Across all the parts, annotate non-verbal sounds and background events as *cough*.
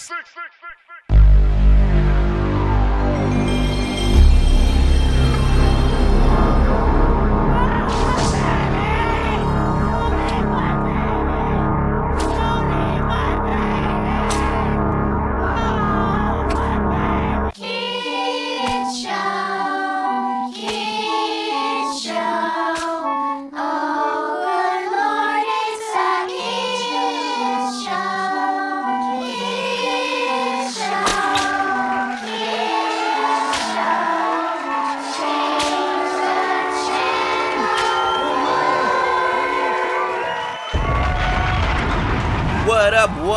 Kids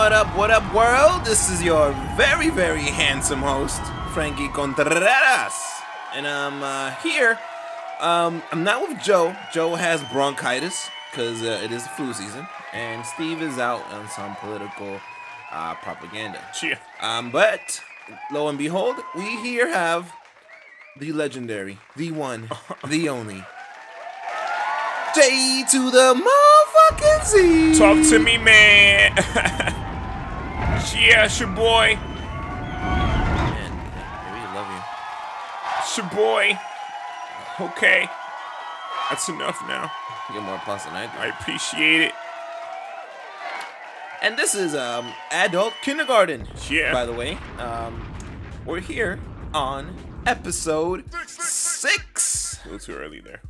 What up, what up, world? This is your very, very handsome host, Frankie Contreras. And I'm uh, here. Um, I'm not with Joe. Joe has bronchitis because uh, it is flu season. And Steve is out on some political uh, propaganda. Cheer. Um, but lo and behold, we here have the legendary, the one, *laughs* the only. J to the motherfucking Z. Talk to me, man. *laughs* yeah, it's your boy. Man, I really love you. It's your boy. Okay. That's enough now. You get more applause than I do. I appreciate it. And this is um adult kindergarten. Yeah. By the way, um, we're here on episode six. A little too early there.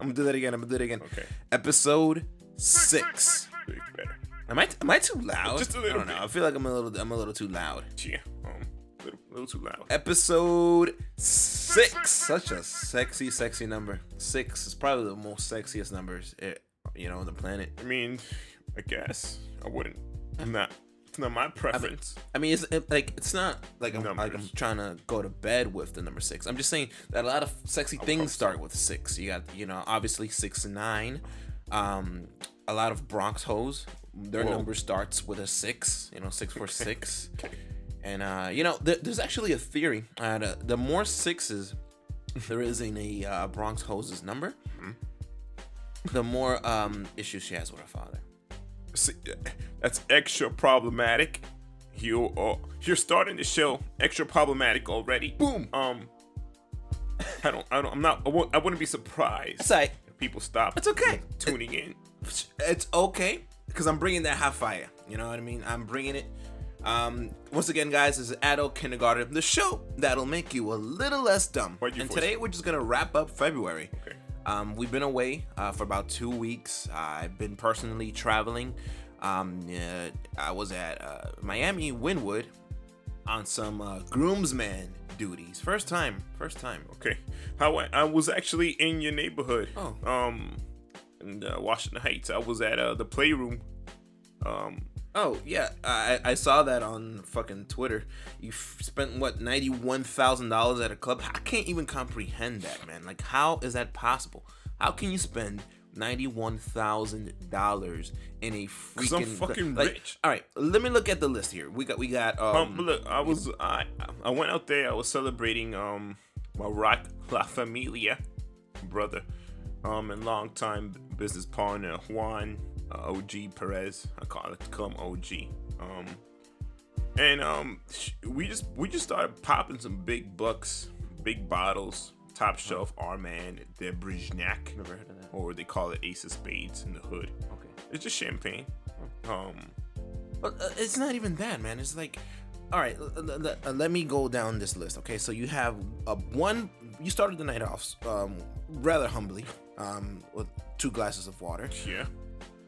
I'm gonna do that again. I'm gonna do it again. Okay. Episode six. Big better. Am I am I too loud? Just a little I don't know. I feel like I'm a little I'm a little too loud. Yeah. Um, a little, little too loud. Episode six. Such a sexy, sexy number. Six is probably the most sexiest numbers, eh, you know, on the planet. I mean, I guess I wouldn't. I'm not. It's not my preference. I mean, it's it, like it's not like I'm like I'm trying to go to bed with the number six. I'm just saying that a lot of sexy things start with six. You got you know obviously six and nine. Um, a lot of Bronx hoes, their Whoa. number starts with a six. You know, six four six. Okay. And uh, you know, th- there's actually a theory. Uh, the, more sixes there is in a uh, Bronx hose's number, Mm-hmm. the more um, issues she has with her father. See, that's extra problematic. You uh, you're starting the show extra problematic already. Boom. Um, I don't. I don't. I'm not. I, won't, I wouldn't be surprised It's like people stop. It's okay. Tuning in. it's okay because I'm bringing that hot fire. You know what I mean? I'm bringing it. Um, once again, guys, this is Adult Kindergarten, the show that'll make you a little less dumb. And force today we're just gonna wrap up February. Okay. Um, we've been away uh, for about two weeks. I've been personally traveling. Um, uh, I was at uh, Miami Wynwood on some uh, groomsman duties. First time. First time. Okay. How I, I was actually in your neighborhood. Oh. Um, in uh, Washington Heights. I was at uh, the playroom. Um, Oh yeah, I I saw that on fucking Twitter. You f- spent what ninety one thousand dollars at a club. I can't even comprehend that, man. Like, how is that possible? How can you spend ninety one thousand dollars in a freaking? 'Cause I'm fucking like, rich. All right, let me look at the list here. We got we got um, um, look, I was I I went out there. I was celebrating um my rock La Familia brother, um and longtime business partner Juan uh, OG Perez. I call it call him OG. Um, and um we just we just started popping some big bucks, big bottles, top shelf Armand de Brignac, Never heard of that. or they call it Ace of Spades in the hood. Okay, It's just champagne. Um, but uh, it's not even that, man. It's like, all right, l- l- l- uh, let me go down this list. Okay, so you have a one. You started the night off um, rather humbly um, with two glasses of water. yeah.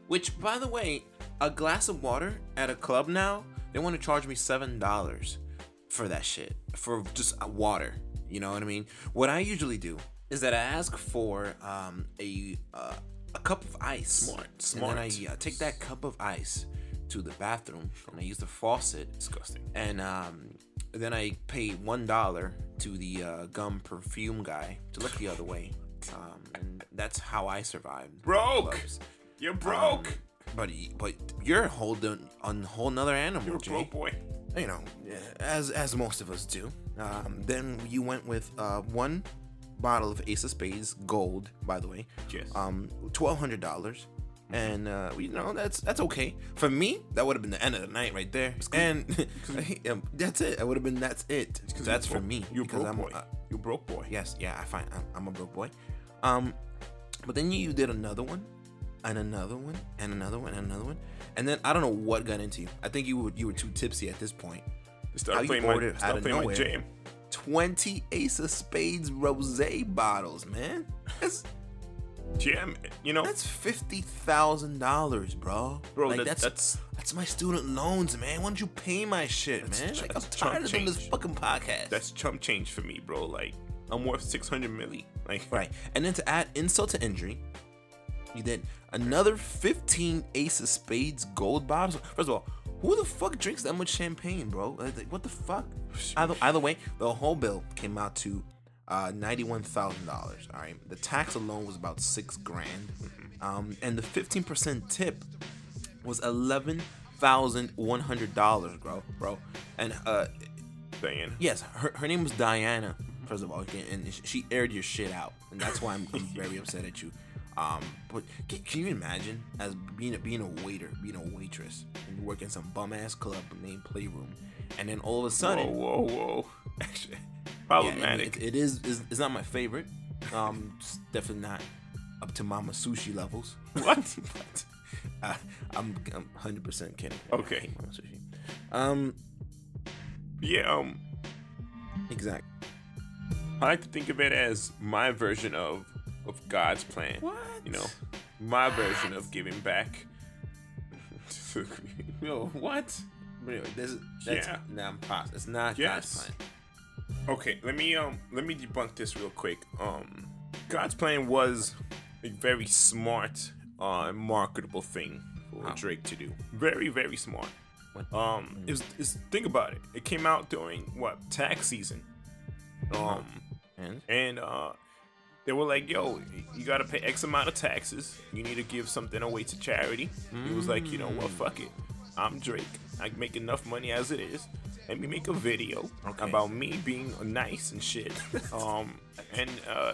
Which, by the way, a glass of water at a club now, they want to charge me seven dollars for that shit for just uh, water. You know what I mean? What I usually do is that I ask for um, a uh, a cup of ice. Smart, smart. And then I uh, take that cup of ice to the bathroom and I use the faucet Disgusting. and um, then I pay one dollar to the uh, gum perfume guy to look the other way. Um, and that's how I survived. Broke. clubs. You're broke. Um, but but you're dun- a whole nother animal, You're Jay. broke boy. You know, as as most of us do. Um, then you went with uh, one bottle of Ace of Spades, gold, by the way. Yes. Um, twelve hundred dollars. and uh, you know that's that's okay for me. That would have been the end of the night right there, and *laughs* that's it. That would have been that's it. That's for me. You're broke I'm, boy. uh, you're broke boy. Yes, yeah, I find I'm, I'm a broke boy. Um, but then you you did another one, and another one, and another one, and another one, and then I don't know what got into you. I think you were you were too tipsy at this point. You playing my, ordered out started of playing my nowhere. jam. Twenty Ace of Spades rosé bottles, man. That's Jam, you know, that's fifty thousand dollars, bro. bro. like that- that's, that's that's my student loans, man. Why don't you pay my shit, man? ch- Like I'm tired of doing this fucking podcast. that's chump change for me, bro. Like I'm worth 600 milli. Like Right. And then to add insult to injury, you did another 15 Ace of Spades gold bottles. First of all, who the fuck drinks that much champagne, bro? Like, like, what the fuck? *sighs* Either, either way, the whole bill came out to uh, $91,000. All right. The tax alone was about six grand. Um, and the 15% tip was $11,100, bro. Bro. And uh, Diana. Yes, her, her name was Diana. First of all, and she aired your shit out, and that's why I'm, I'm very upset at you. Um, but can, can you imagine as being a, being a waiter, being a waitress, and you work in some bum ass club named Playroom, and then all of a sudden, Whoa, whoa, whoa. *laughs* Actually, yeah, problematic. it, it is, is it's not my favorite. Um, it's definitely not up to Mama Sushi levels. *laughs* What? but uh, I'm I'm 100 percent kidding. Okay. Mama Sushi. Um, yeah. Um, exactly. I like to think of it as my version of of God's plan. What? You know, my version of giving back. *laughs* Yo, what? But anyway, this is that's Yeah. nah, I'm pos- It's not Yes. God's plan. Okay, let me um let me debunk this real quick. Um, God's plan was a very smart uh marketable thing for How? Drake to do. Very very smart. Um, was, it's, think about it. It came out during what tax season. Um, And and uh, they were like, "Yo, you gotta pay X amount of taxes. You need to give something away to charity." He was like, "You know what? Fuck it. I'm Drake. I make enough money as it is. Let me make a video Okay. about me being nice and shit. *laughs* um, and uh,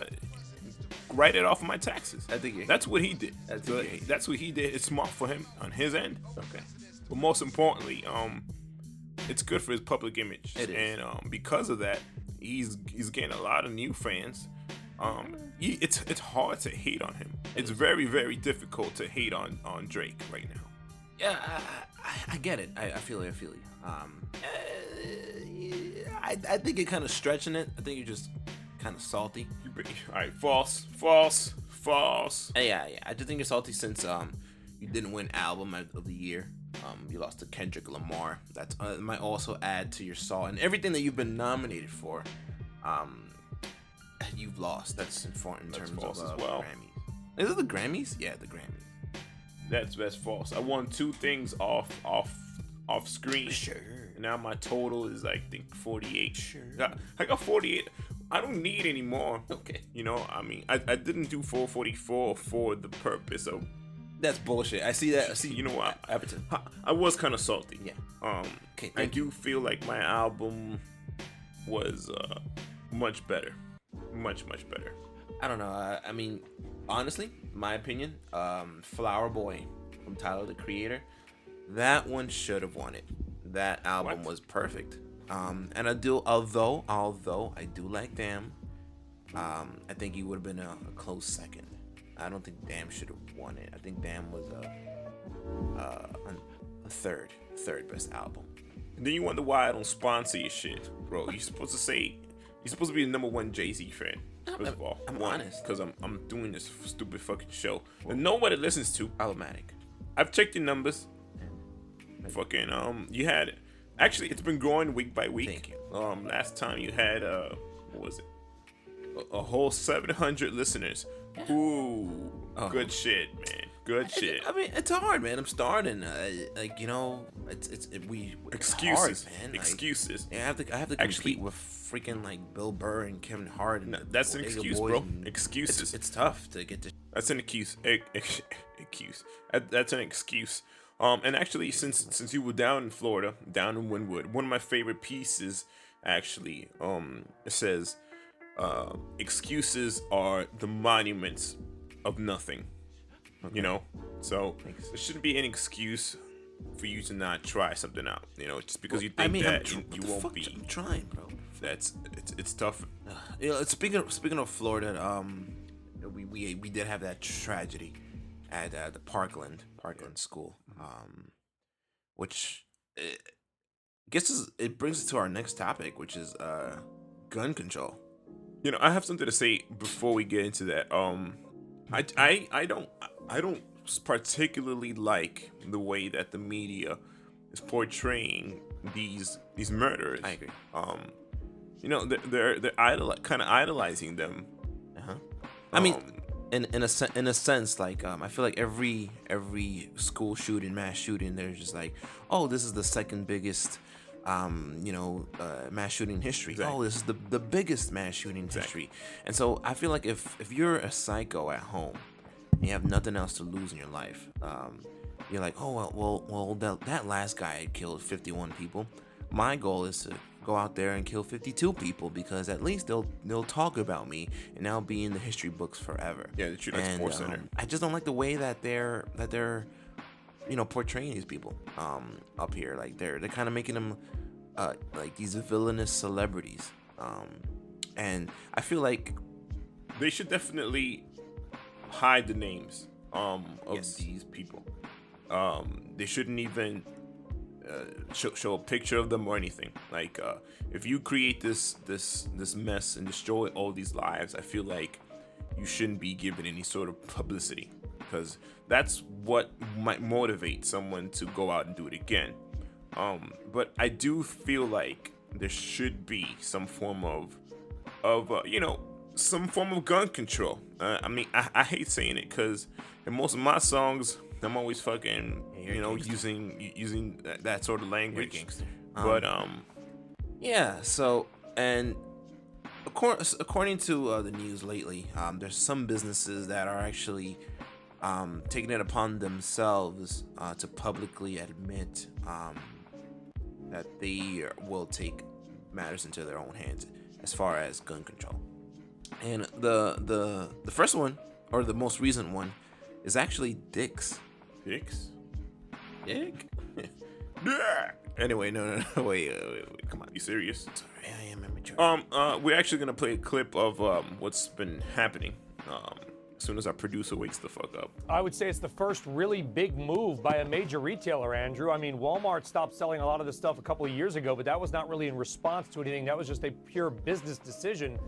write it off of my taxes. I think that's what he did. Good. you- That's what he did. It's smart for him on his end. okay, But most importantly, um, it's good for his public image, and um, because of that, he's he's getting a lot of new fans. Um, he, it's it's hard to hate on him. It's very very difficult to hate on on Drake right now. yeah, I, I, get it. I, I feel you. I feel you. Um, uh, I, I think you're kind of stretching it. I think you're just kind of salty. You be- *laughs* all right, false, false, false. Uh, Yeah, yeah. I just think you're salty since um you didn't win album of the year. Um, you lost to Kendrick Lamar. That's uh, might also add to your salt and everything that you've been nominated for. Um, you've lost. That's important in That's terms of uh, as well. Grammys. Is it the Grammys? Yeah, the Grammys. That's that's false. I won two things off off off screen. Sure. And now my total is I think 48. Sure. I, I got 48. I don't need any more. Okay. You know, I mean, I, I didn't do 444 for the purpose of, That's bullshit. I see that. I see. you know what? Everton. I, I was kind of salty. Yeah. Um, Okay, I do feel like my album was uh, much better. Much, much better. I don't know. I, I mean, honestly, my opinion, um, Flower Boy from Tyler the Creator, that one should have won it. That album What? was perfect. Um, and I do, although, although I do like Damn, um, I think he would have been a, a close second. I don't think Damn should have won it. I think Damn was a, uh, a, a third, third best album. And then you wonder why I don't sponsor your shit, bro. You're supposed to say you're supposed to be the number one Jay Z fan. First of all, I'm honest. because I'm I'm doing this stupid fucking show that nobody listens to. Automatic. I've checked your numbers. Fucking um, you had actually it's been growing week by week. Thank you. Um, last time you had uh, what was it? A, a whole 700 listeners. Ooh, Oh. good shit, man. Good shit. I mean, it's hard, man. I'm starting. Uh, like you know, it's it's it, we it's Excuses, hard, man. Like, excuses. Yeah, I have to. I have to Actually- with freaking like Bill Burr and Kevin Hart. And No, that's an excuse, bro. Excuses. It's, it's tough to get to. That's an excuse. e- ex- *laughs* Excuse. That's an excuse. Um, and actually, since since you were down in Florida, down in Wynwood, one of my favorite pieces, actually, um, it says, uh, "Excuses are the monuments of nothing." You know, so there shouldn't be any excuse for you to not try something out. You know, just because you think I mean, that tr- you, you won't be. I'm trying, bro. That's it's it's tough. *sighs* You know, speaking of, speaking of Florida, um, we, we we did have that tragedy at uh, the Parkland Parkland School, um, which uh, guess is, it brings us to our next topic, which is uh, gun control. You know, I have something to say before we get into that. Um, I I I don't I don't particularly like the way that the media is portraying these these murders. I agree. Um, you know, they're they're, they're idol- kind of idolizing them. Uh-huh. I mean, Um, in in a sen- in a sense, like um, I feel like every every school shooting, mass shooting, they're just like, oh, this is the second biggest, um, you know, uh, mass shooting in history. Oh, this is the the biggest mass shooting in history. And so I feel like if if you're a psycho at home, and you have nothing else to lose in your life, um, you're like, oh well, well, well that that last guy killed 51 people. My goal is to go out there and kill 52 people because at least they'll they'll talk about me and I'll be in the history books forever. Yeah, it like And, Sports Center. um, I just don't like the way that they're that they're you know portraying these people um up here like they're they're kind of making them uh like these villainous celebrities um and I feel like they should definitely hide the names um of Yes. these people. Um, they shouldn't even uh, show, show a picture of them or anything. Like uh, if you create this this this mess and destroy all these lives, I feel like you shouldn't be given any sort of publicity because that's what might motivate someone to go out and do it again. Um, but I do feel like there should be some form of of uh, you know some form of gun control. Uh, I mean, I, I hate saying it because in most of my songs, I'm always fucking you know gangster. using using that, that sort of language. gangster. But um, Yeah. So, and according according to uh, the news lately, um, there's some businesses that are actually um, taking it upon themselves uh, to publicly admit um, that they will take matters into their own hands as far as gun control. And the the the first one or the most recent one is actually Dick's. Hicks. Dick. *laughs* Yeah. Anyway, no, no, no, *laughs* wait, wait, wait, wait come on. You serious? Sorry, I am immature. Um, uh, we're actually gonna play a clip of um what's been happening. Um, as soon as our producer wakes the fuck up. I would say it's the first really big move by a major retailer, Andrew. I mean, Walmart stopped selling a lot of this stuff a couple of years ago, but that was not really in response to anything. That was just a pure business decision.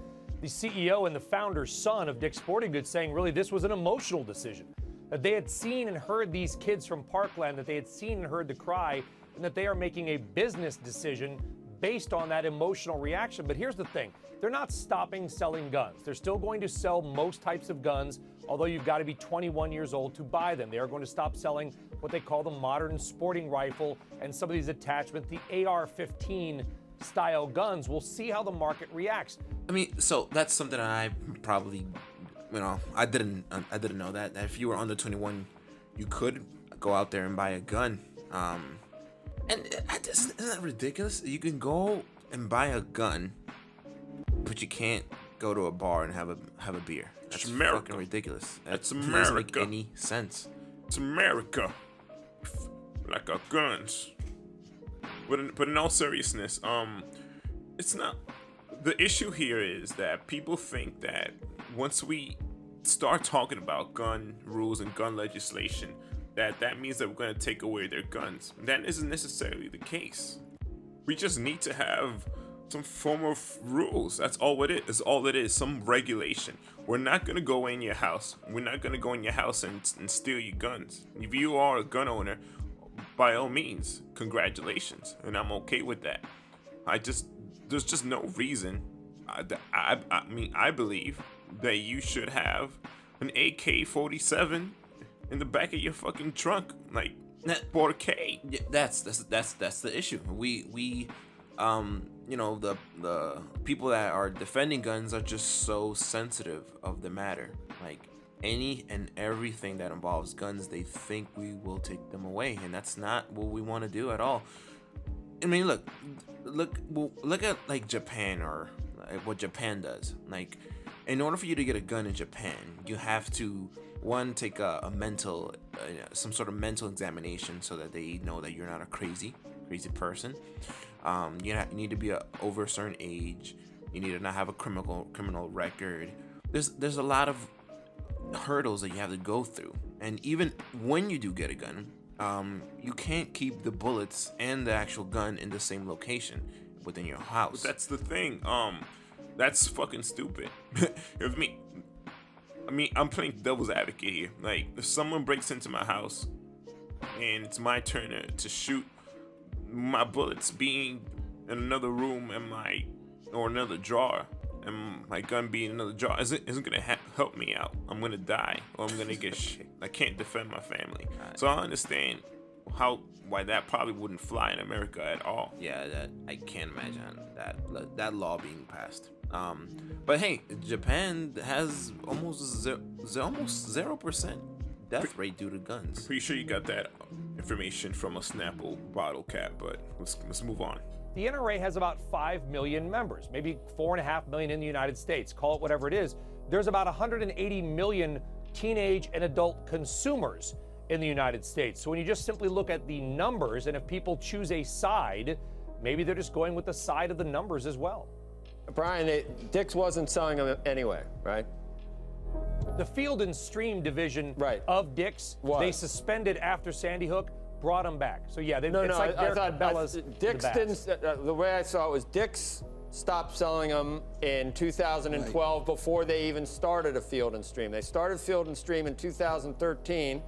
The CEO and the founder's son of Dick's Sporting Goods saying really this was an emotional decision. That they had seen and heard these kids from Parkland, that they had seen and heard the cry, and that they are making a business decision based on that emotional reaction. But here's the thing they're not stopping selling guns. They're still going to sell most types of guns, although you've got to be 21 years old to buy them. They are going to stop selling what they call the modern sporting rifle and some of these attachments, the AR 15 style guns. We'll see how the market reacts. I mean, so that's something I probably, you know, I didn't, I didn't know that. That if you were under 21, you could go out there and buy a gun. Um, and I just, isn't that ridiculous? You can go and buy a gun, but you can't go to a bar and have a have a beer. That's America. fucking ridiculous. That That's doesn't make any sense. It's America. Like our guns. But in, but in all seriousness, um, it's not. The issue here is that people think that once we start talking about gun rules and gun legislation, that that means that we're going to take away their guns. That isn't necessarily the case. We just need to have some form of rules. That's all it is. All it is. Some regulation. We're not gonna go in your house. We're not gonna go in your house and, and steal your guns. If you are a gun owner, by all means, congratulations, and I'm okay with that. I just there's just no reason. I, I, I mean, I believe that you should have an AK-47 in the back of your fucking trunk, like That- 4K. Yeah, that's that's that's that's the issue. We we um you know the the people that are defending guns are just so sensitive of the matter. Like any and everything that involves guns, they think we will take them away, and that's not what we want to do at all. I mean, look, look, look at like Japan or like, what Japan does. Like, in order for you to get a gun in Japan, you have to one take a, a mental, uh, some sort of mental examination, so that they know that you're not a crazy, crazy person. Um, you, you need to be a, over a certain age. You need to not have a criminal criminal record. There's there's a lot of hurdles that you have to go through, and even when you do get a gun, um, you can't keep the bullets and the actual gun in the same location within your house. That's the thing. Um, that's fucking stupid. *laughs* if me, I mean, I'm playing devil's advocate here. Like, if someone breaks into my house and it's my turn to, to shoot, my bullets being in another room and my or another drawer and my gun being in another drawer isn't, isn't gonna ha- help me out. I'm gonna die or I'm gonna get shit. I can't defend my family. So I understand how why that probably wouldn't fly in America at all. yeah, that I can't imagine that that law being passed. Um, but hey, Japan has almost zero, almost zero percent death rate due to guns. Pretty sure you got that information from a Snapple bottle cap, but let's let's move on. The NRA has about 5 million members, maybe 4.5 million in the United States. Call it whatever it is. There's about 180 million teenage and adult consumers in the United States. So when you just simply look at the numbers, and if people choose a side, maybe they're just going with the side of the numbers as well. Brian, it, Dick's wasn't selling them anyway, right? The Field and Stream division Right. of Dick's, was. they suspended after Sandy Hook, brought them back. So yeah, they, No, it's no, like I, I thought Cabela's I, to the didn't. Uh, the way I saw it was Dick's stopped selling them in 2012 before they even started a Field and Stream. They started Field and Stream in 2013,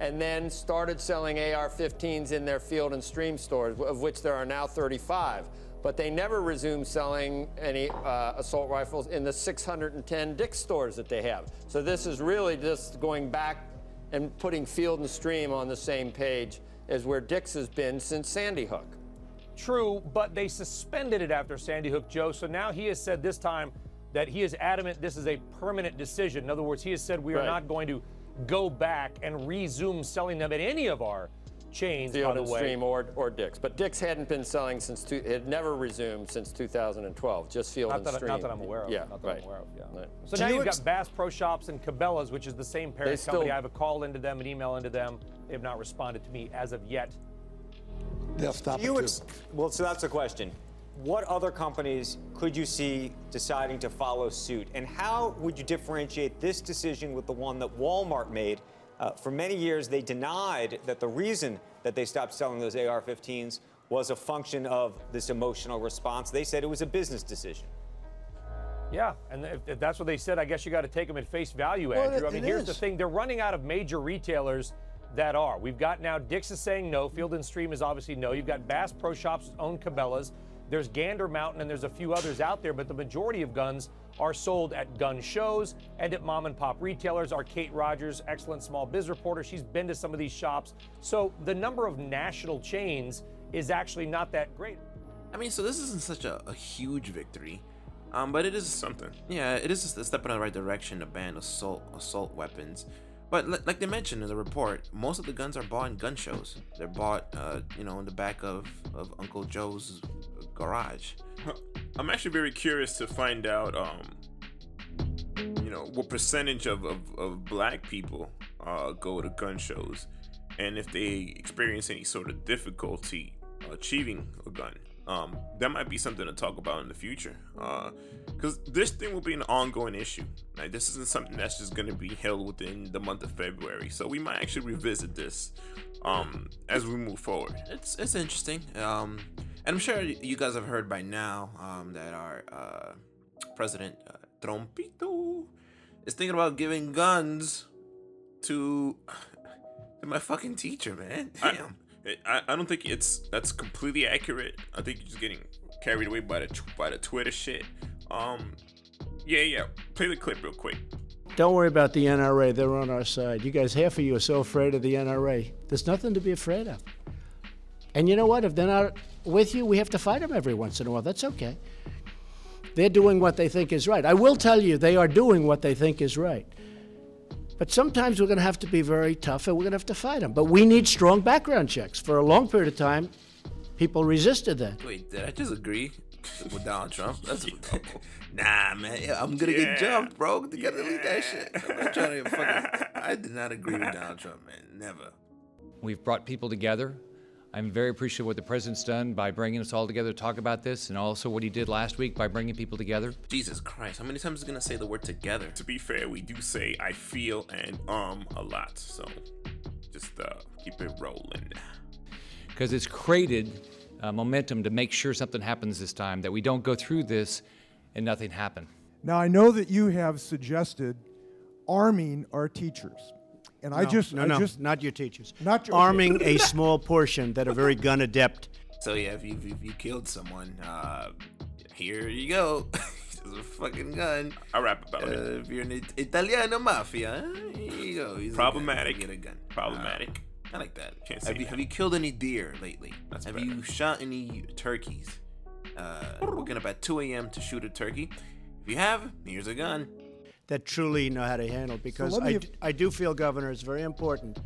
and then started selling AR-15s in their Field and Stream stores, of which there are now 35. But they never resumed selling any uh, assault rifles in the 610 Dick's stores that they have. So this is really just going back and putting Field and Stream on the same page as where Dick's has been since Sandy Hook. True, but they suspended it after Sandy Hook, Joe. So now he has said this time that he is adamant this is a permanent decision. In other words, he has said we are Right. not going to go back and resume selling them at any of our chains. by Field the and way, Stream or, or Dick's. But Dick's hadn't been selling since, two, had never resumed since 2012, just Field Not and that, Stream. not that I'm aware of. Yeah, not that right. I'm aware of. Yeah. Right. So Do now you you've got Bass Pro Shops and Cabela's, which is the same parent still- company. I have a call into them, an email into them. They have not responded to me as of yet. They'll stop you it ex- too. well, so that's the question. What other companies could you see deciding to follow suit? And how would you differentiate this decision with the one that Walmart made? Uh, for many years, they denied that the reason that they stopped selling those AR 15s was a function of this emotional response. They said it was a business decision. Yeah, and if, if that's what they said, I guess you got to take them at face value, Well, Andrew. I mean, it here's the thing: they're running out of major retailers that are. We've got now Dick's is saying no. Field and Stream is obviously no. You've got Bass Pro Shops own Cabela's. There's Gander Mountain, and there's a few others out there, but the majority of guns are sold at gun shows and at mom and pop retailers. Our Kate Rogers, excellent small biz reporter, she's been to some of these shops. So the number of national chains is actually not that great. I mean, so this isn't such a, a huge victory, um, but it is Something. Yeah, it is a step in the right direction to ban assault assault weapons. But li- like they mentioned in the report, most of the guns are bought in gun shows. They're bought, uh, you know, in the back of, of Uncle Joe's garage. I'm actually very curious to find out, um, you know, what percentage of, of, of black people uh, go to gun shows and if they experience any sort of difficulty achieving a gun. Um, that might be something to talk about in the future. Because this thing will be an ongoing issue. Like, this isn't something that's just going to be held within the month of February. So we might actually revisit this um, as we move forward. It's it's interesting. Um, and I'm sure you guys have heard by now um, that our uh, president uh, Trompito is thinking about giving guns to *sighs* to my fucking teacher, man. Damn. I, I don't think it's that's completely accurate. I think you're just getting carried away by the by the Twitter shit. Um, yeah, yeah. Play the clip real quick. Don't worry about the NRA. They're on our side. You guys, half of you are so afraid of the NRA. There's nothing to be afraid of. And you know what? If they're not with you, we have to fight them every once in a while. That's okay. They're doing what they think is right. I will tell you, they are doing what they think is right. But sometimes we're going to have to be very tough and we're going to have to fight them. But we need strong background checks. For a long period of time, People resisted that. Wait, did I just agree with Donald Trump? That's *laughs* nah, man. Yeah, I'm gonna get jumped, bro. You gotta delete that shit. I'm not trying to fucking. *laughs* I did not agree with Donald Trump, man. Never. We've brought people together. I'm very appreciative of what the president's done by bringing us all together to talk about this, and also what he did last week by bringing people together. Jesus Christ, how many times is he gonna say the word together? To be fair, we do say I feel and um a lot, so just uh, keep it rolling. Because it's created uh, momentum to make sure something happens this time, that we don't go through this and nothing happen. Now, I know that you have suggested arming our teachers. And I just, no, I no, just, not your teachers. Not your- arming a *laughs* small portion that are very gun adept. So yeah, if you if you killed someone, uh, here you go. *laughs* Just a fucking gun. I rap about Uh, it. if you're an It- Italiano mafia, uh, here you go. Here's a gun. Problematic. Get a gun. Problematic. Uh, I like that. Can't have say you that. have you killed any deer lately? That's have better. you shot any turkeys? Uh, waking up at 2 a.m. to shoot a turkey. If you have, here's a gun. That truly know how to handle because me I, have- I do feel, Governor, it's very important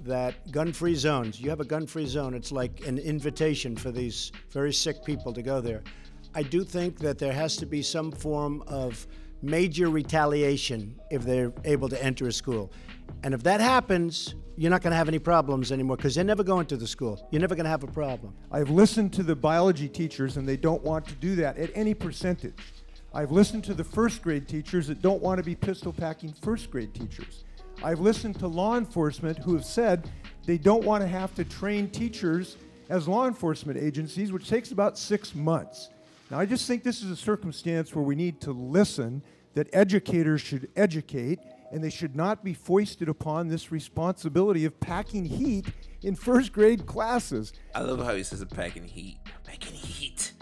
that gun free zones, you have a gun free zone, it's like an invitation for these very sick people to go there. I do think that there has to be some form of major retaliation if they're able to enter a school. And if that happens, you're not going to have any problems anymore because they're never going to the school. You're never going to have a problem. I've listened to the biology teachers, and they don't want to do that at any percentage. I've listened to the first grade teachers that don't want to be pistol packing first grade teachers. I've listened to law enforcement who have said they don't want to have to train teachers as law enforcement agencies, which takes about six months. Now, I just think this is a circumstance where we need to listen that educators should educate and they should not be foisted upon this responsibility of packing heat in first grade classes. I love how he says packing heat. Packing heat.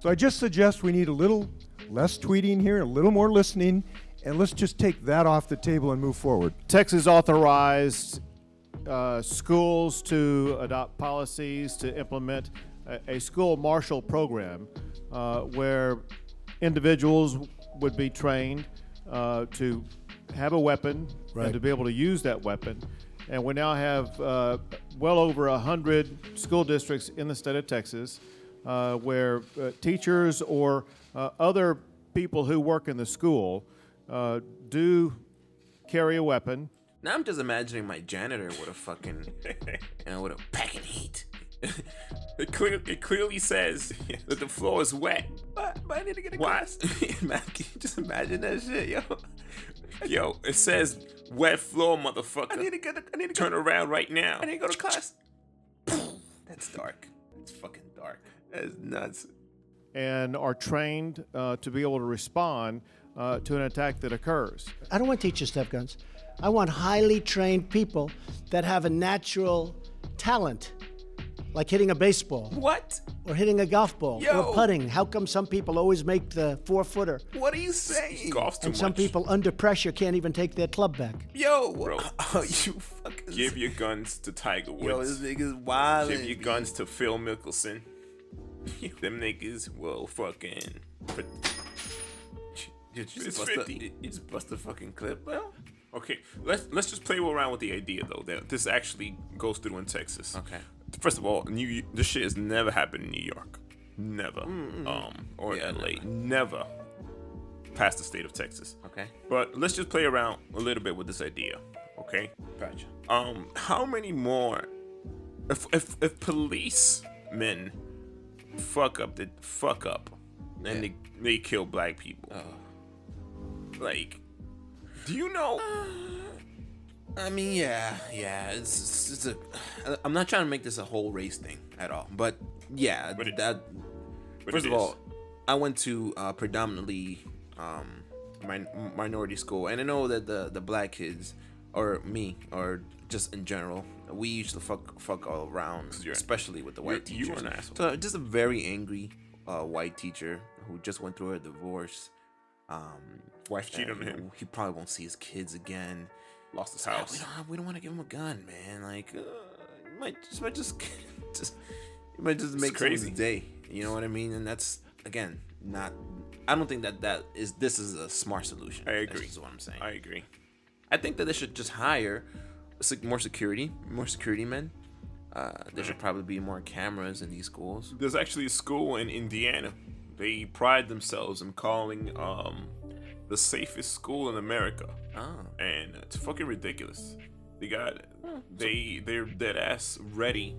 So I just suggest we need a little less tweeting here, a little more listening, and let's just take that off the table and move forward. Texas authorized uh, schools to adopt policies to implement a, a school marshal program uh, where individuals would be trained uh, to have a weapon Right. and to be able to use that weapon. And we now have uh, well over a hundred school districts in the state of Texas where uh, teachers or uh, other people who work in the school uh, do carry a weapon. Now I'm just imagining my janitor with a fucking, you know, with a packing heat. *laughs* It, clear, it clearly says *laughs* that the floor is wet. But, but I need to get a Why? glass. *laughs* Man, can you just imagine that shit, yo? Yo, it says wet floor, motherfucker. I need to get. A, I need to Turn go, around right now. I need to go to class. That's dark. That's fucking dark. That's nuts. and are trained uh, to be able to respond uh, to an attack that occurs. I don't want teachers to have guns. I want highly trained people that have a natural talent, like hitting a baseball What? or hitting a golf ball Yo. or putting. How come some people always make the four footer What are you saying? Golf's too and some people under pressure can't even take their club back? Yo, Bro. *laughs* Oh, you fucking. Give your guns to Tiger Woods. Yo, this Woods. nigga's wild. Give your guns to Phil Mickelson. *laughs* Them niggas will fucking. put- You just, It's bust a, 50. you- just bust a fucking clip, bro. Okay, let's let's just play around with the idea though that this actually goes through in Texas. Okay. First of all, New this shit has never happened in New York, never, um, or Yeah, LA, never. Past the state of Texas. Okay. But let's just play around a little bit with this idea, okay? Gotcha. Um, how many more? If if if policemen fuck up the fuck up, and they they kill black people, like, do you know? I mean, yeah, yeah. It's, it's, it's a. I'm not trying to make this a whole race thing at all, but yeah, But it- that. but First of is. all, I went to uh, predominantly um, min- minority school, and I know that the the black kids, or me, or just in general, we used to fuck fuck all around, especially with the white you're- you teachers. were an asshole. So just a very angry uh, white teacher who just went through a divorce. Um, Wife cheated on him. He probably won't see his kids again. Lost his Yeah, house. we don't, we don't want to give him a gun, man. Like, uh, you might just might just *laughs* just might just make crazy. day. You know what I mean? And that's again not. I don't think that that is this is a smart solution. I That's agree. just what I'm saying. I agree. I think that they should just hire more security, more security men. Uh, there should probably be more cameras in these schools. There's actually a school in Indiana. They pride themselves in calling um the safest school in America. Oh. And it's fucking ridiculous. They got they they're dead ass ready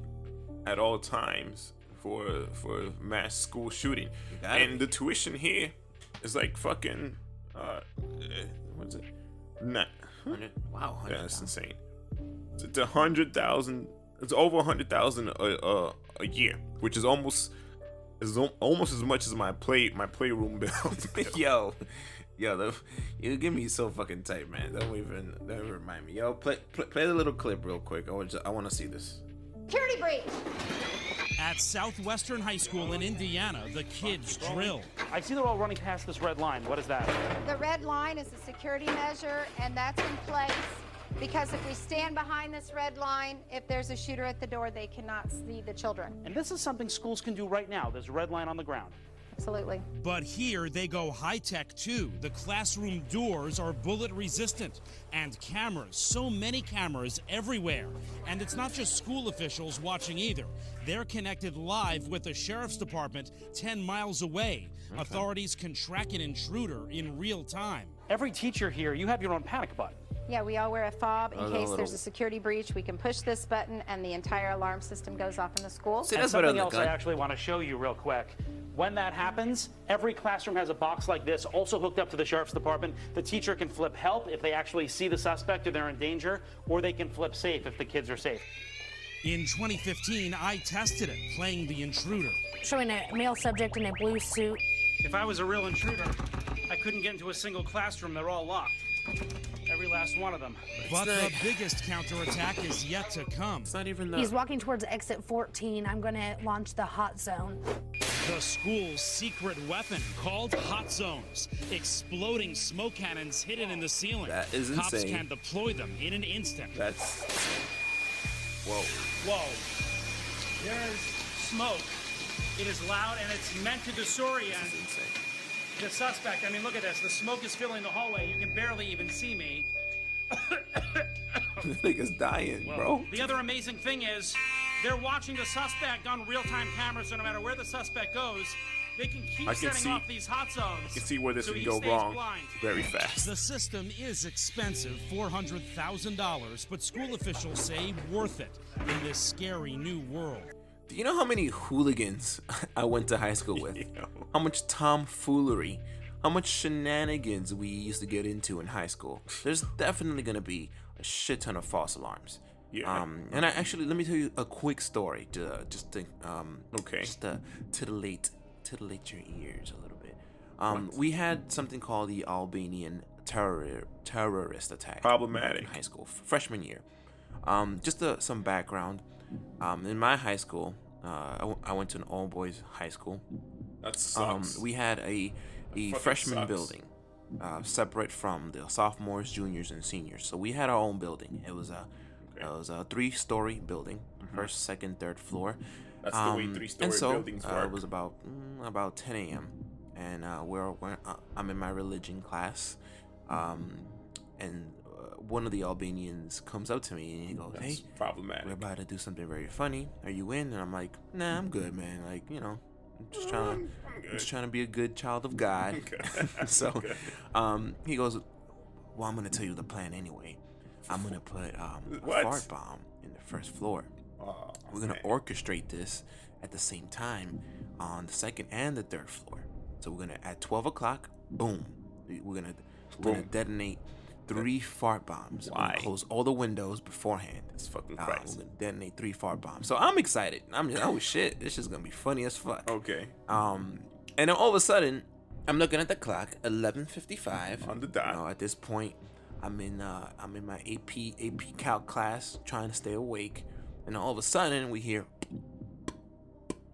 at all times for for mass school shooting. And the tuition here is like fucking uh eh, what's it? Hundred- Wow, yeah, that's insane. It's, it's a hundred thousand. It's over a hundred thousand a a a year, which is almost is almost as much as my play my playroom *laughs* bill. *laughs* yo, yo, the, you give me so fucking tight, man. Don't even, don't even remind me. Yo, play, play, play the little clip real quick. I want, I want to see this. Security breach. At Southwestern High School in Indiana, the kids drill. I see they're all running past this red line. What is that? The red line is a security measure, and that's in place because if we stand behind this red line, if there's a shooter at the door, they cannot see the children. And this is something schools can do right now. There's a red line on the ground. Absolutely. But here they go high tech too. The classroom doors are bullet resistant and cameras, so many cameras everywhere. And it's not just school officials watching either. They're connected live with the sheriff's department 10 miles away. Authorities can track an intruder in real time. Every teacher here, you have your own panic button. Yeah, we all wear a fob in Oh, the case there's a security breach. We can push this button, and the entire alarm system goes off in the school. See, and something else I actually want to show you real quick. When that happens, every classroom has a box like this, also hooked up to the sheriff's department. The teacher can flip help if they actually see the suspect or they're in danger, or they can flip safe if the kids are safe. In 2015, I tested it, playing the intruder. Showing a male subject in a blue suit. If I was a real intruder, I couldn't get into a single classroom. They're all locked. Every last one of them. But the *laughs* biggest counterattack is yet to come. It's not even He's walking towards exit 14. I'm going to launch the hot zone. The school's secret weapon called hot zones. Exploding smoke cannons hidden in the ceiling. That is Cops insane. can deploy them in an instant. That's. Whoa. Whoa. There is smoke. It is loud and it's meant to disorient the suspect. I mean, look at this. The smoke is filling the hallway. You can barely even see me. *laughs* this nigga's dying, bro. The other amazing thing is they're watching the suspect on real-time cameras, so no matter where the suspect goes, they can keep I can setting see- off these hot zones. You can see where this so can go wrong blind. very fast. The system is expensive, $400,000, but school officials say worth it in this scary new world. Do you know how many hooligans *laughs* I went to high school with? *laughs* How much tomfoolery, how much shenanigans we used to get into in high school? There's definitely gonna be a shit ton of false alarms. Yeah. Um, and I actually let me tell you a quick story to just to um okay just to titillate titillate your ears a little bit. Um, we had something called the Albanian terror terrorist attack. Problematic. in high school freshman year. Um, just uh, some background. Um, in my high school, uh, I, w- I went to an all boys high school. That Um, sucks. we had a a freshman sucks. building, uh, separate from the sophomores, juniors, and seniors. So we had our own building. It was a it was a three story building, first, second, third floor. Mm-hmm. That's the way Um, three-story and so, buildings uh. It was about mm, about 10 a.m. and uh, we're, we're uh, I'm in my religion class, um, and uh, one of the Albanians comes up to me and he goes, That's "Hey, problematic. we're about to do something very funny. Are you in?" And I'm like, "Nah, I'm good, man. Like, you know, I'm just trying to, I'm just trying to be a good child of *laughs* God." *laughs* so, um, he goes, "Well, I'm gonna tell you the plan anyway. I'm gonna put um, a fart bomb in the first floor. Oh, We're gonna orchestrate this at the same time on the second and the third floor. So we're gonna at 12 o'clock, boom, we're gonna we're gonna detonate three fart bombs. Why? close all the windows beforehand. It's fucking Uh, crazy. we're gonna detonate three fart bombs. So I'm excited. I'm just, oh shit, this is gonna be funny as fuck. Okay. Um, and then all of a sudden, I'm looking at the clock, 11:55 On the dot. You know, at this point, I'm in uh, I'm in my AP AP Calc class, trying to stay awake, and all of a sudden we hear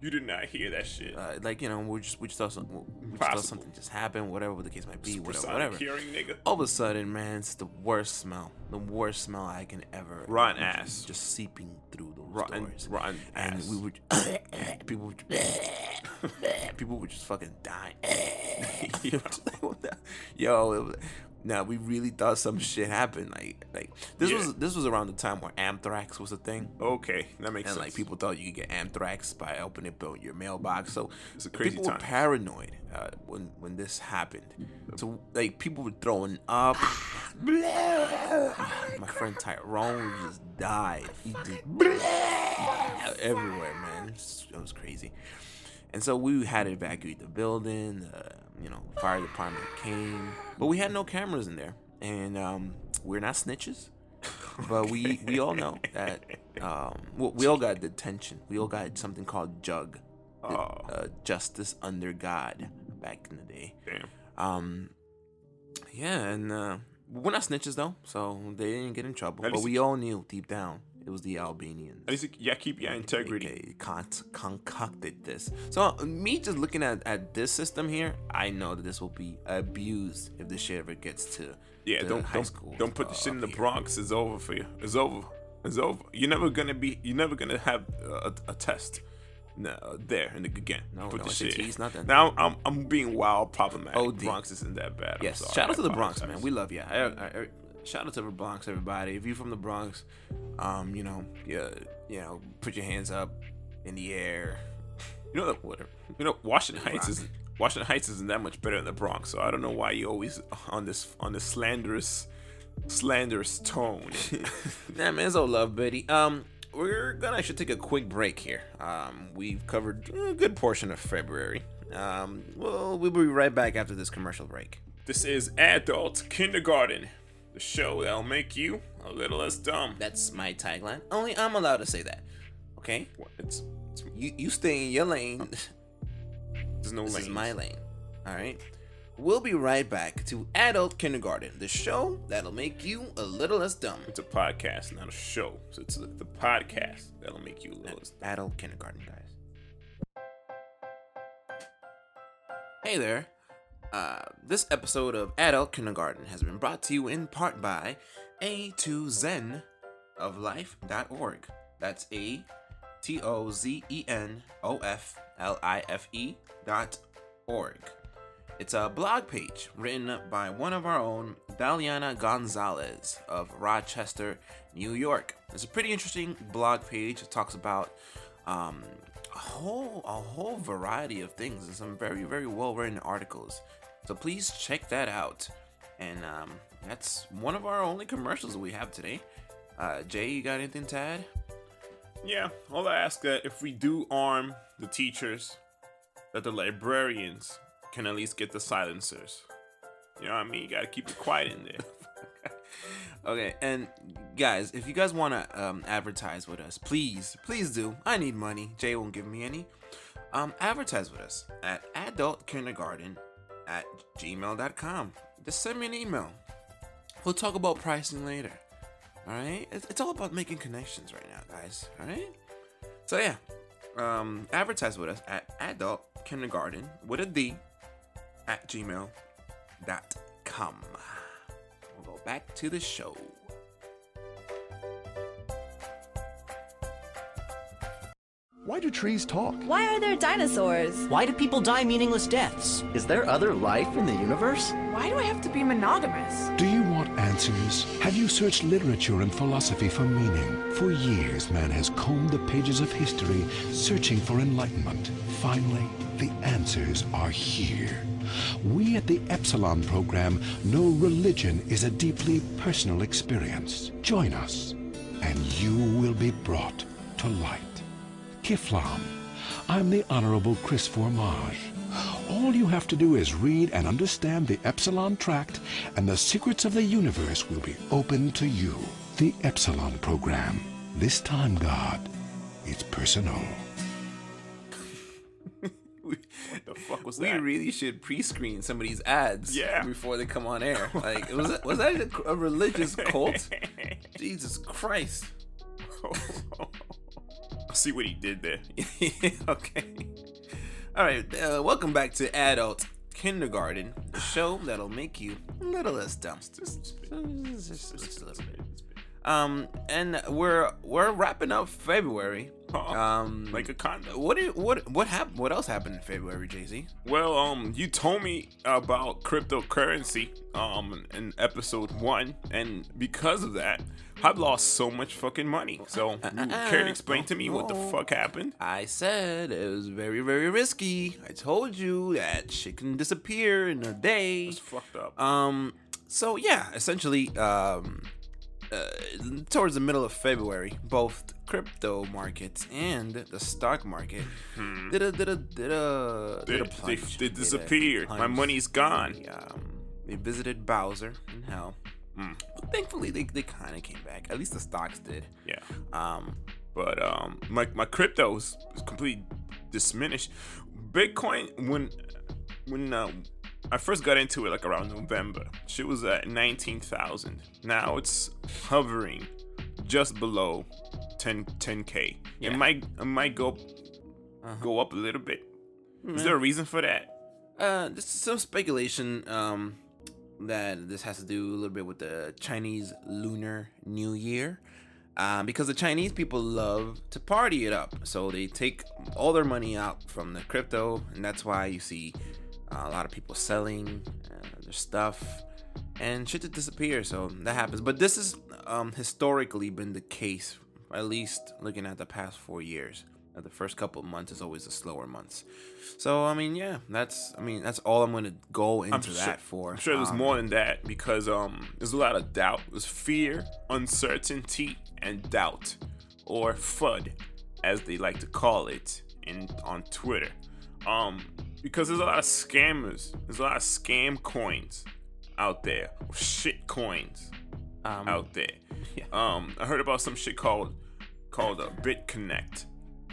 You did not hear that shit. uh, like you know we just we just thought something we just thought something just happened, whatever the case might be, whatever, whatever. hearing, nigga. All of a sudden, man, it's the worst smell, the worst smell I can ever. Rotten ass. just seeping through those Rotten- doors. rotten and ass. we would *coughs* people would *coughs* *coughs* people were just fucking dying. *laughs* *laughs* *laughs* Yo, it was- yo, it was- no, we really thought some shit happened. Like, like this Yeah. was this was around the time where anthrax was a thing. Okay, that makes and sense. like people thought you could get anthrax by opening up your mailbox. So It's a crazy people time. were paranoid uh, when when this happened. So like people were throwing up. My friend Tyrone just died. He just everywhere, man. It was, it was crazy. And so we had to evacuate the building. Uh, you know, fire department came, but we had no cameras in there, and um, we're not snitches. But we we all know that um, well, we all got detention. We all got something called JUG, the, uh, Justice Under God, back in the day. Damn. Um, yeah, and uh, we're not snitches though, so they didn't get in trouble. But we all knew deep down it was the Albanians. At least yeah, keep your integrity. They con- concocted this. So me just looking at, at this system here, I know that this will be abused if this shit ever gets to Yeah, the don't high don't, school. don't put the uh, shit in the up here. Bronx. It's over for you. It's over. It's over. You're never gonna be. You're never gonna have a, a test. No, there and again. No, put no the shit. Nothing. Now I'm, I'm I'm being wild problematic. OD. Bronx isn't that bad. Yes, shout out to the Bronx, man. We love you. I, I, I, shout out to the Bronx, everybody. If you're from the Bronx, um, you know, yeah, you know, put your hands up in the air. You know, whatever. You know, Washington Heights is Washington Heights isn't that much better than the Bronx. So I don't know why you always on this on this slanderous slanderous tone. *laughs* Nah, man, it's all love, Betty. Um, we're gonna actually take a quick break here. Um, we've covered a good portion of February. Um, well, we'll be right back after this commercial break. this is Adult Kindergarten, the show that'll make you a little less dumb. That's my tagline. Only I'm allowed to say that. Okay? It's, you you stay in your lane. There's no lane. this is my lane. All right. We'll be right back to Adult Kindergarten, the show that'll make you a little less dumb. It's a podcast, not a show. So it's the podcast that'll make you a little less Adult Kindergarten, guys. Hey there. Uh, this episode of Adult Kindergarten has been brought to you in part by A to Zen of Life.org. That's A T O Z E N O F L I F E dot org. It's a blog page written by one of our own, Daliana Gonzalez of Rochester, New York. It's a pretty interesting blog page. It talks about um, a whole a whole variety of things and some very very well written articles. So please check that out. And um, that's one of our only commercials that we have today. Uh, Jay, you got anything to add? Yeah, all I ask that if we do arm the teachers, that the librarians can at least get the silencers. You know what I mean? You gotta keep it quiet in there. *laughs* Okay, and guys, if you guys want to um, advertise with us, please, please do. I need money. Jay won't give me any. Um, advertise with us at adultkindergarten at gmail.com. Just send me an email. We'll talk about pricing later. All right? It's, it's all about making connections right now, guys. All right? So, yeah, um, advertise with us at adultkindergarten with a D at gmail.com. We'll go back to the show. Why do trees talk? Why are there dinosaurs? Why do people die meaningless deaths? Is there other life in the universe? Why do I have to be monogamous? Do you want answers? Have you searched literature and philosophy for meaning? For years, man has combed the pages of history, searching for enlightenment. Finally, the answers are here. We at the Epsilon program know religion is a deeply personal experience. Join us, and you will be brought to light. Kifflom. I'm the Honorable Cris Formage. All you have to do is read and understand the Epsilon Tract, and the secrets of the universe will be open to you. The Epsilon Program. This time, God, it's personal. *laughs* the fuck was we that? really should pre-screen some of these ads Yeah. before they come on air. *laughs* Like, was that, was that a, a religious cult? *laughs* Jesus Christ! I see what he did there. okay. All right. Uh, welcome back to Adult Kindergarten, the show that'll make you a little less dumb. Just, just a little bit. Um, and we're we're wrapping up February, Um, like a condo. What did, what what happened? What else happened in February, Jay Z? Well, um, you told me about cryptocurrency, um, in episode one, and because of that, I've lost so much fucking money. So, you care to explain to me what the fuck happened? I said it was very very risky. I told you that shit can disappear in a day. It's fucked up. Um. So yeah, essentially, um, uh, towards the middle of February, both crypto markets and the stock market did a did a did a They, did a they, plunge. they Did a disappeared. My money's gone. They, um, they visited Bowser in hell. But thankfully, they, they kind of came back. At least the stocks did. Yeah. Um, but um, my my crypto is, completely diminished. Bitcoin when when uh, I first got into it like around November, shit was at nineteen thousand. Now it's hovering just below 10 10k. Yeah. It might it might go go up a little bit. Is there a reason for that? Uh, this is some speculation um, that this has to do a little bit with the Chinese Lunar New Year. Um, because the Chinese people love to party it up. So they take all their money out from the crypto, and that's why you see uh, a lot of people selling uh, their stuff and shit to disappear. So that happens. But this has um, historically been the case, at least looking at the past four years. Uh, The first couple of months is always the slower months. So I mean, yeah, that's I mean that's all I'm gonna go into sure- that for. I'm sure there's Um, more than that because um there's a lot of doubt. There's fear, uncertainty, and doubt, or FUD, as they like to call it in on Twitter. Um, because there's a lot of scammers. There's a lot of scam coins out there, or shit coins Um, out there. *laughs* Yeah. Um, I heard about some shit called called a BitConnect.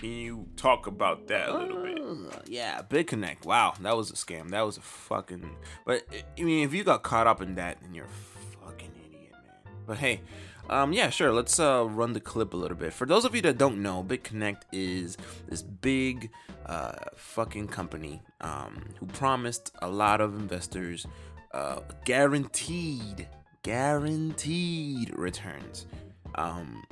Can you talk about that a little bit? Yeah, BitConnect. Wow, that was a scam. That was a fucking. But I mean, if you got caught up in that, then you're a fucking idiot, man. But hey, um, yeah, sure. Let's uh run the clip a little bit. For those of you that don't know, BitConnect is this big, uh, fucking company, um, who promised a lot of investors, uh, guaranteed, guaranteed returns. Um,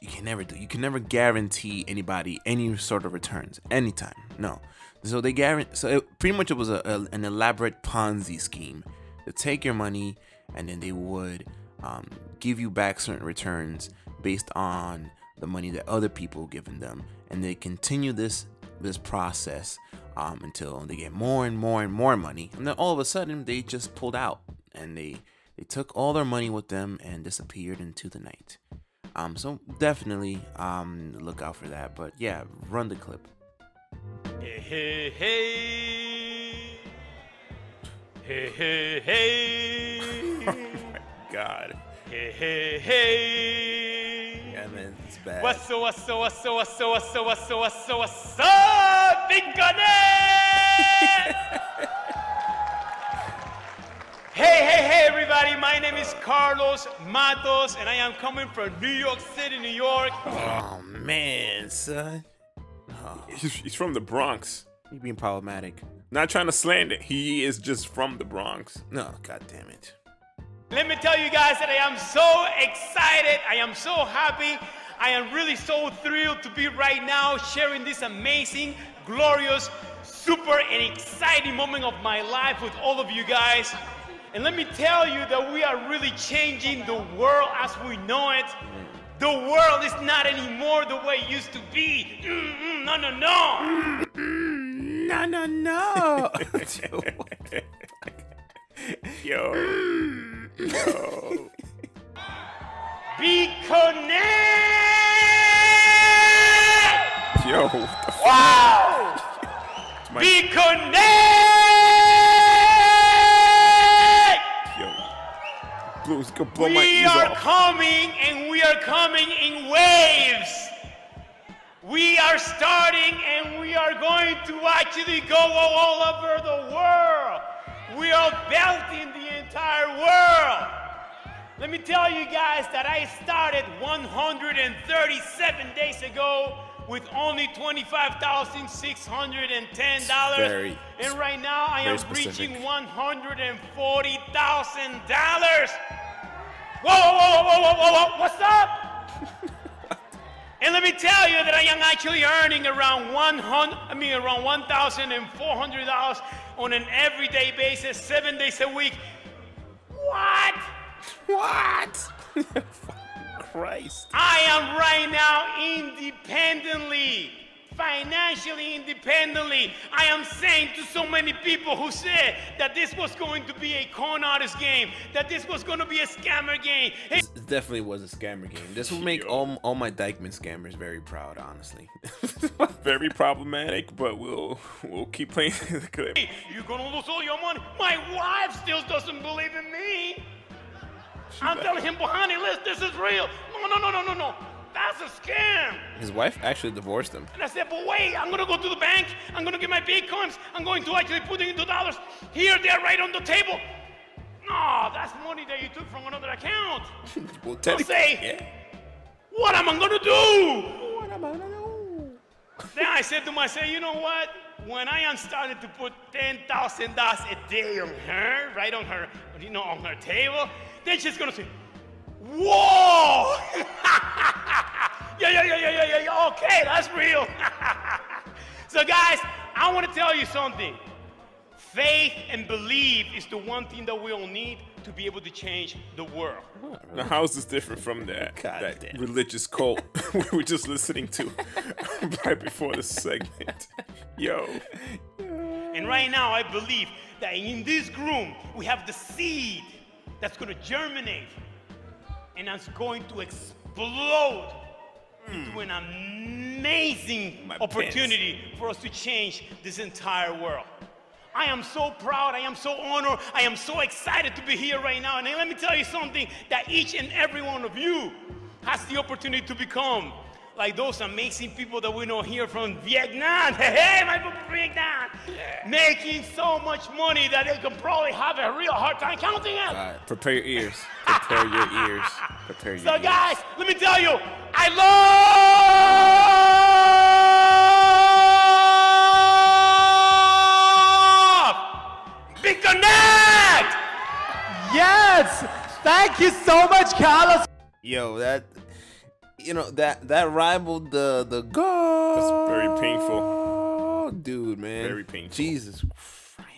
you can never do. You can never guarantee anybody any sort of returns anytime. No. So they guarantee. So it, pretty much it was a, a- an elaborate Ponzi scheme to take your money and then they would um, give you back certain returns based on the money that other people given them, and they continue this this process um, until they get more and more and more money, and then all of a sudden they just pulled out and they they took all their money with them and disappeared into the night. Um, so definitely um, look out for that. But yeah, run the clip. Hey, hey, hey. Hey, hey, hey. *laughs* God. Hey, hey, hey. Yeah, man, it's bad. What's up, what's up, what's up, what's up, what's up, what's up, what's up, what's up, Big *laughs* Gunny? Hey, hey, hey, everybody. My name is Carlos Matos, and I am coming from New York City, New York. Oh man, son. He's, he's from the Bronx. You being problematic. Not trying to slander. He is just from the Bronx. No, god damn it. Let me tell you guys that I am so excited. I am so happy. I am really so thrilled to be right now sharing this amazing, glorious, super, and exciting moment of my life with all of you guys. And let me tell you that we are really changing the world as we know it. The world is not anymore the way it used to be. Mm-mm, no, no, no. No, no, no. *laughs* Yo. Yo. Be connect. Yo. what the fuck? Wow. my- BitConnect. Blow, blow We are off. coming and we are coming in waves. We are starting and we are going to actually go all over the world. We are belting the entire world. Let me tell you guys that I started 137 days ago with only $25,610. And right now I am specific. reaching $140,000. Whoa, whoa, whoa, whoa, whoa, whoa, whoa, what's up? *laughs* And let me tell you that I am actually earning around 100, I mean around $1,400 on an everyday basis, seven days a week. What? What? *laughs* Christ. I am right now independently, financially independently. I am saying to so many people who said that this was going to be a con artist game, that this was going to be a scammer game. Hey, It definitely was a scammer game. This will make all, all my Dyckman scammers very proud, honestly. *laughs* Very problematic, but we'll we'll keep playing *laughs* the clip. you're going to lose all your money. My wife still doesn't believe in me. I'm telling him, honey, listen, this is real. No, no, no, no, no, no. That's a scam. His wife actually divorced him. And I said, but wait, I'm gonna go to the bank. I'm gonna get my bitcoins. I'm going to actually put it into dollars. Here, they're right on the table. No, that's money that you took from another account. *laughs* well, I'll technically, say, what am I gonna do? What am I gonna do? Then I said to myself, you know what? When I am starting to put ten thousand dollars a day on her, right on her, you know, on her table, then she's gonna say, "Whoa! *laughs* yeah, yeah, yeah, yeah, yeah, yeah. Okay, that's real." *laughs* so, guys, I want to tell you something. Faith and belief is the one thing that we all need to be able to change the world. Now, how is this different from that, that religious cult *laughs* we were just listening to right before the segment? Yo. And right now, I believe that in this room, we have the seed that's going to germinate and that's going to explode into an amazing opportunity for us to change this entire world. I am so proud. I am so honored. I am so excited to be here right now. And let me tell you something that each and every one of you has the opportunity to become like those amazing people that we know here from Vietnam. *laughs* Hey, my people from Vietnam. Making so much money that they can probably have a real hard time counting it. All right, prepare your ears. Prepare your ears. Prepare your So, ears. So, guys, let me tell you, I love BitConnect! Yes! Thank you so much, Carlos. Yo, that you know that that rivaled the the go. That's very painful. Oh dude, man. Very painful. Jesus Christ.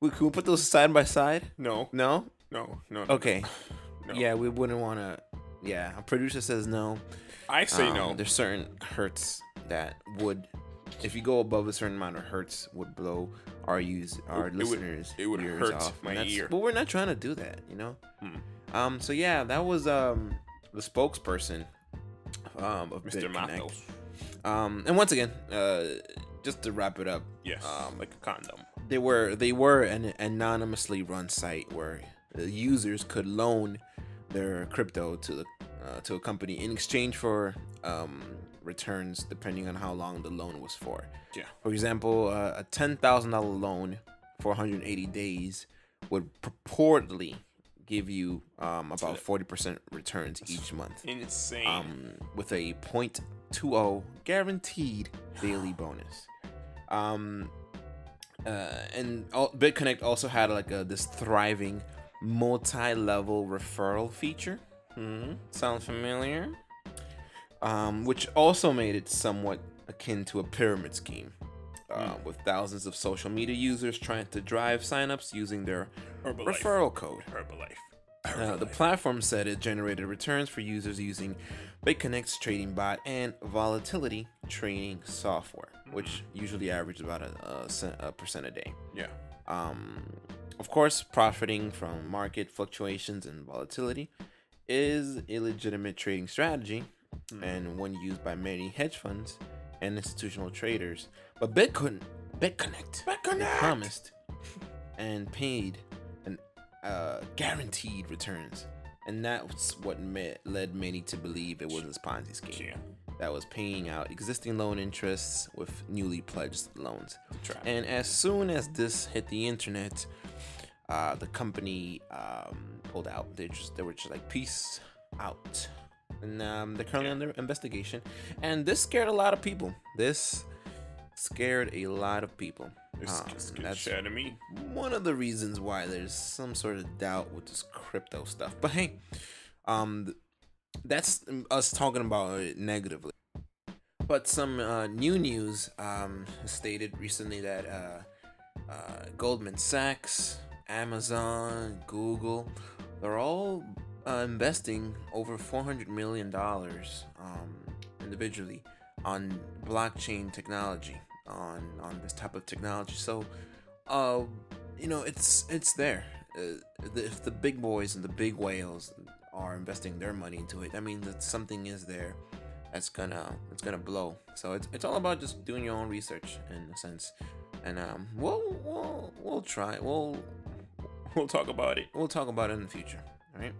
We could we put those side by side? No. No. No. No. no Okay. No. *laughs* Yeah, we wouldn't want to. Yeah, a producer says no. Um, I say no. There's certain hertz that would, if you go above a certain amount of hertz, would blow our use our It would- listeners. it would ears hurt off. my that's- ear. But we're not trying to do that, you know. Hmm. Um. So yeah, that was um the spokesperson um of Mr. Matos. Um. And once again, uh, just to wrap it up. Yes. Um. like a condom. They were they were an anonymously run site where the users could loan their crypto to the uh, to a company in exchange for um, returns depending on how long the loan was for. Yeah. For example, uh, a ten thousand dollar loan for 180 days would purportedly give you um, about 40% returns each month. Insane. Um, with a 0.20 guaranteed daily *sighs* bonus. Um, uh, and all, BitConnect also had like a, this thriving multi-level referral feature. hmm Sound familiar? Um, which also made it somewhat akin to a pyramid scheme, uh, with thousands of social media users trying to drive signups using their Herbalife. referral code. Herbalife. Uh, the platform said it generated returns for users using BitConnect's trading bot and volatility trading software, which usually averaged about a, a, cent, a percent a day. Yeah. Um, of course, profiting from market fluctuations and volatility is a legitimate trading strategy and one used by many hedge funds and institutional traders. But Bitcoin, BitConnect, BitConnect. promised and paid an uh, guaranteed returns, and that's what ma- led many to believe it was a Ponzi scheme. That was paying out existing loan interests with newly pledged loans. And as soon as this hit the internet, uh, the company um, pulled out. They just they were just like peace out, and um, they're currently under investigation. And this scared a lot of people. This scared a lot of people. Um, that's shit to me. one of the reasons why there's some sort of doubt with this crypto stuff. But hey, um, that's us talking about it negatively. But some uh, new news um, stated recently that uh, uh, Goldman Sachs, Amazon, Google, they're all uh, investing over $400 million um, individually on blockchain technology, on, on this type of technology. So, uh, you know, it's it's there. Uh, if the big boys and the big whales are investing their money into it, that means that something is there that's gonna it's gonna blow. So it's it's all about just doing your own research in a sense. And um, we'll we'll we'll try. We'll we'll talk about it. We'll talk about it in the future. All right.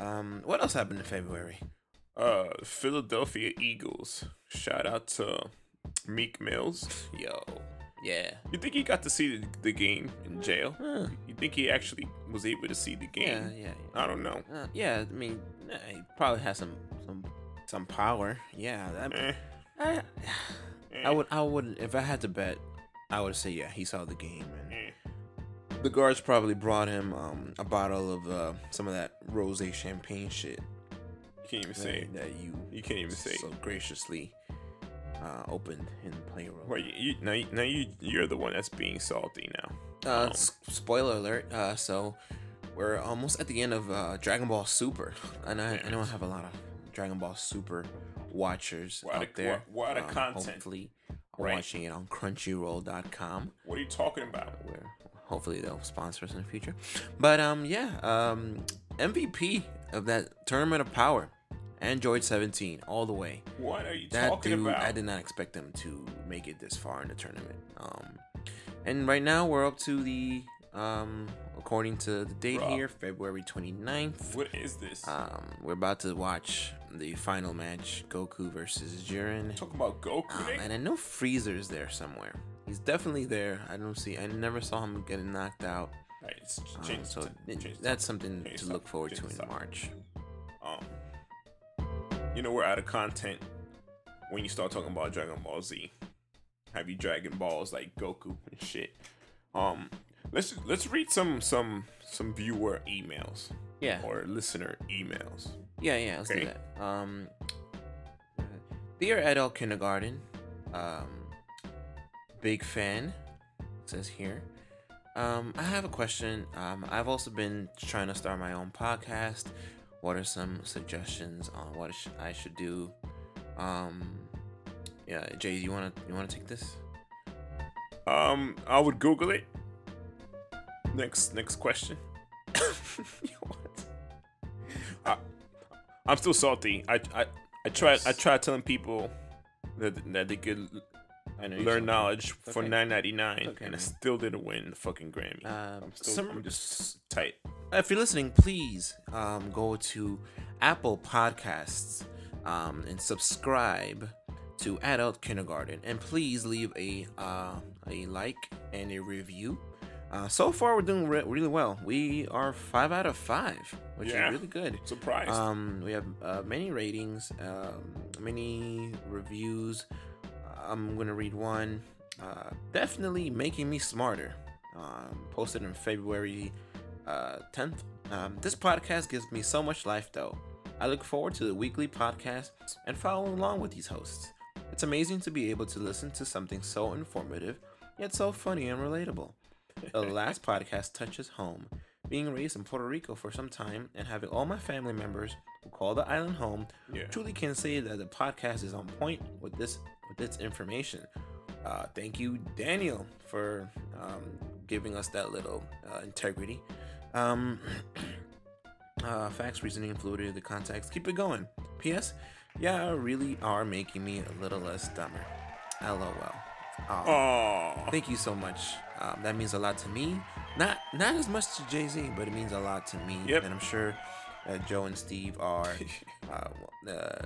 Um, what else happened in February? Uh, Philadelphia Eagles. Shout out to Meek Mills. Yo, yeah. You think he got to see the, the game in jail? You think he actually was able to see the game? Yeah, yeah. I don't know. Uh, yeah, I mean, eh, he probably has some some some power. Yeah, that, Eh. I, I would I would if I had to bet, I would say yeah, he saw the game and Eh. The guards probably brought him um, a bottle of uh, some of that rosé champagne shit. You can't even that, say that you You can't even say so graciously uh, opened in the playroom. Well, you, you, now, you- now you you're the one that's being salty now. Uh, Um, s- spoiler alert. Uh, so we're almost at the end of uh, Dragon Ball Super, and I, I know I have a lot of Dragon Ball Super watchers What a- out there. what- what a um, content. Hopefully, Right. watching it on Crunchyroll.com. What are you talking about? Where hopefully they'll sponsor us in the future. But um, yeah, um, MVP of that Tournament of Power, Android 17, all the way. What are you that talking dude, about? I did not expect them to make it this far in the tournament. Um, and right now we're up to the um, according to the date Bruh. here, February 29th. What is this? Um, we're about to watch the final match, Goku versus Jiren. Talk about Goku, Um, and I know Frieza's there somewhere. He's definitely there. I don't see. I never saw him getting knocked out. Right, it's Um, so it- that's something to look forward to in topic. March. Um, you know we're out of content when you start talking about Dragon Ball Z. Have you Dragon Balls like Goku and shit? Um, let's let's read some some some viewer emails. Yeah. Or listener emails. Yeah, yeah, let's Okay. do that. Um, dear adult kindergarten, um, big fan says here. Um, I have a question. Um, I've also been trying to start my own podcast. What are some suggestions on what I should do? Um, yeah, Jay, you wanna you wanna take this? Um, I would Google it. Next next question. *laughs* I, I'm still salty. I I I tried I tried telling people that that they could I know learn knowledge for Okay. nine ninety nine, Okay, and I still didn't win the fucking Grammy. Um, I'm still some- I'm just tight. If you're listening, please um, go to Apple Podcasts um, and subscribe to Adult Kindergarten, and please leave a uh, a like and a review. Uh, so far, we're doing re- really well. We are five out of five, which Yeah, is really good. surprised. Um, we have uh, many ratings, um, many reviews. I'm gonna read one. Uh, definitely making me smarter. Um, posted in February uh, 10th. Um, this podcast gives me so much life, though. I look forward to the weekly podcast and following along with these hosts. It's amazing to be able to listen to something so informative, yet so funny and relatable. The *laughs* last podcast touches home. Being raised in Puerto Rico for some time and having all my family members who call the island home, Yeah. truly can say that the podcast is on point with this with its information. Uh, thank you, Daniel, for um, giving us that little uh, integrity. Um, *clears throat* uh, facts, reasoning, fluidity, of the context. Keep it going. P.S. Yeah, really are making me a little less dumber. LOL. Aw. Aw. Thank you so much. Um, that means a lot to me. Not not as much to Jay Z, but it means a lot to me. Yep. And I'm sure that Joe and Steve are *laughs* uh, uh,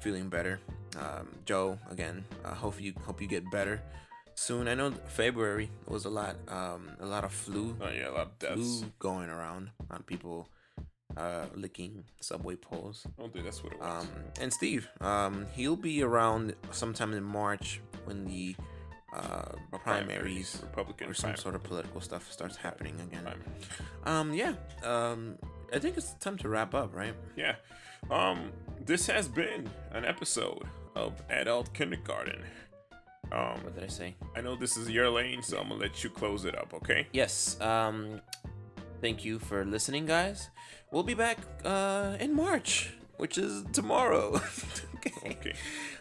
feeling better. Um, Joe, again, I hope you hope you get better soon. I know February was a lot um, a lot of flu. Oh, yeah, a lot of deaths. Flu going around on people uh, licking subway poles. I don't that's what it was. Um, and Steve, um, he'll be around sometime in March when the uh, primaries, Republican or some primary. sort of political stuff starts happening again. Um, yeah. Um, I think it's time to wrap up, right? Yeah. Um, this has been an episode of adult kindergarten. Um, what did I say? I know this is your lane, so I'm gonna let you close it up, okay? Yes. Um, thank you for listening, guys. We'll be back uh, in March, which is tomorrow. *laughs* *laughs* okay. Okay.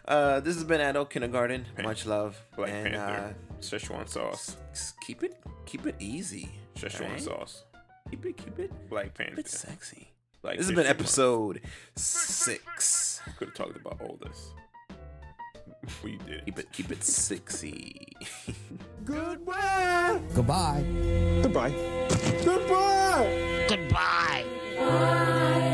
Uh, this has been Adult Kindergarten. Much love. Black and, Panther, Uh, Szechuan sauce, s- keep it, keep it easy. Szechuan alright? sauce, Keep it, keep it, Black keep Panther. it sexy. Like this has been episode six. Could have talked about all this. *laughs* we did. Keep it, keep it sexy. *laughs* Goodbye. Goodbye. Goodbye. Goodbye. Goodbye.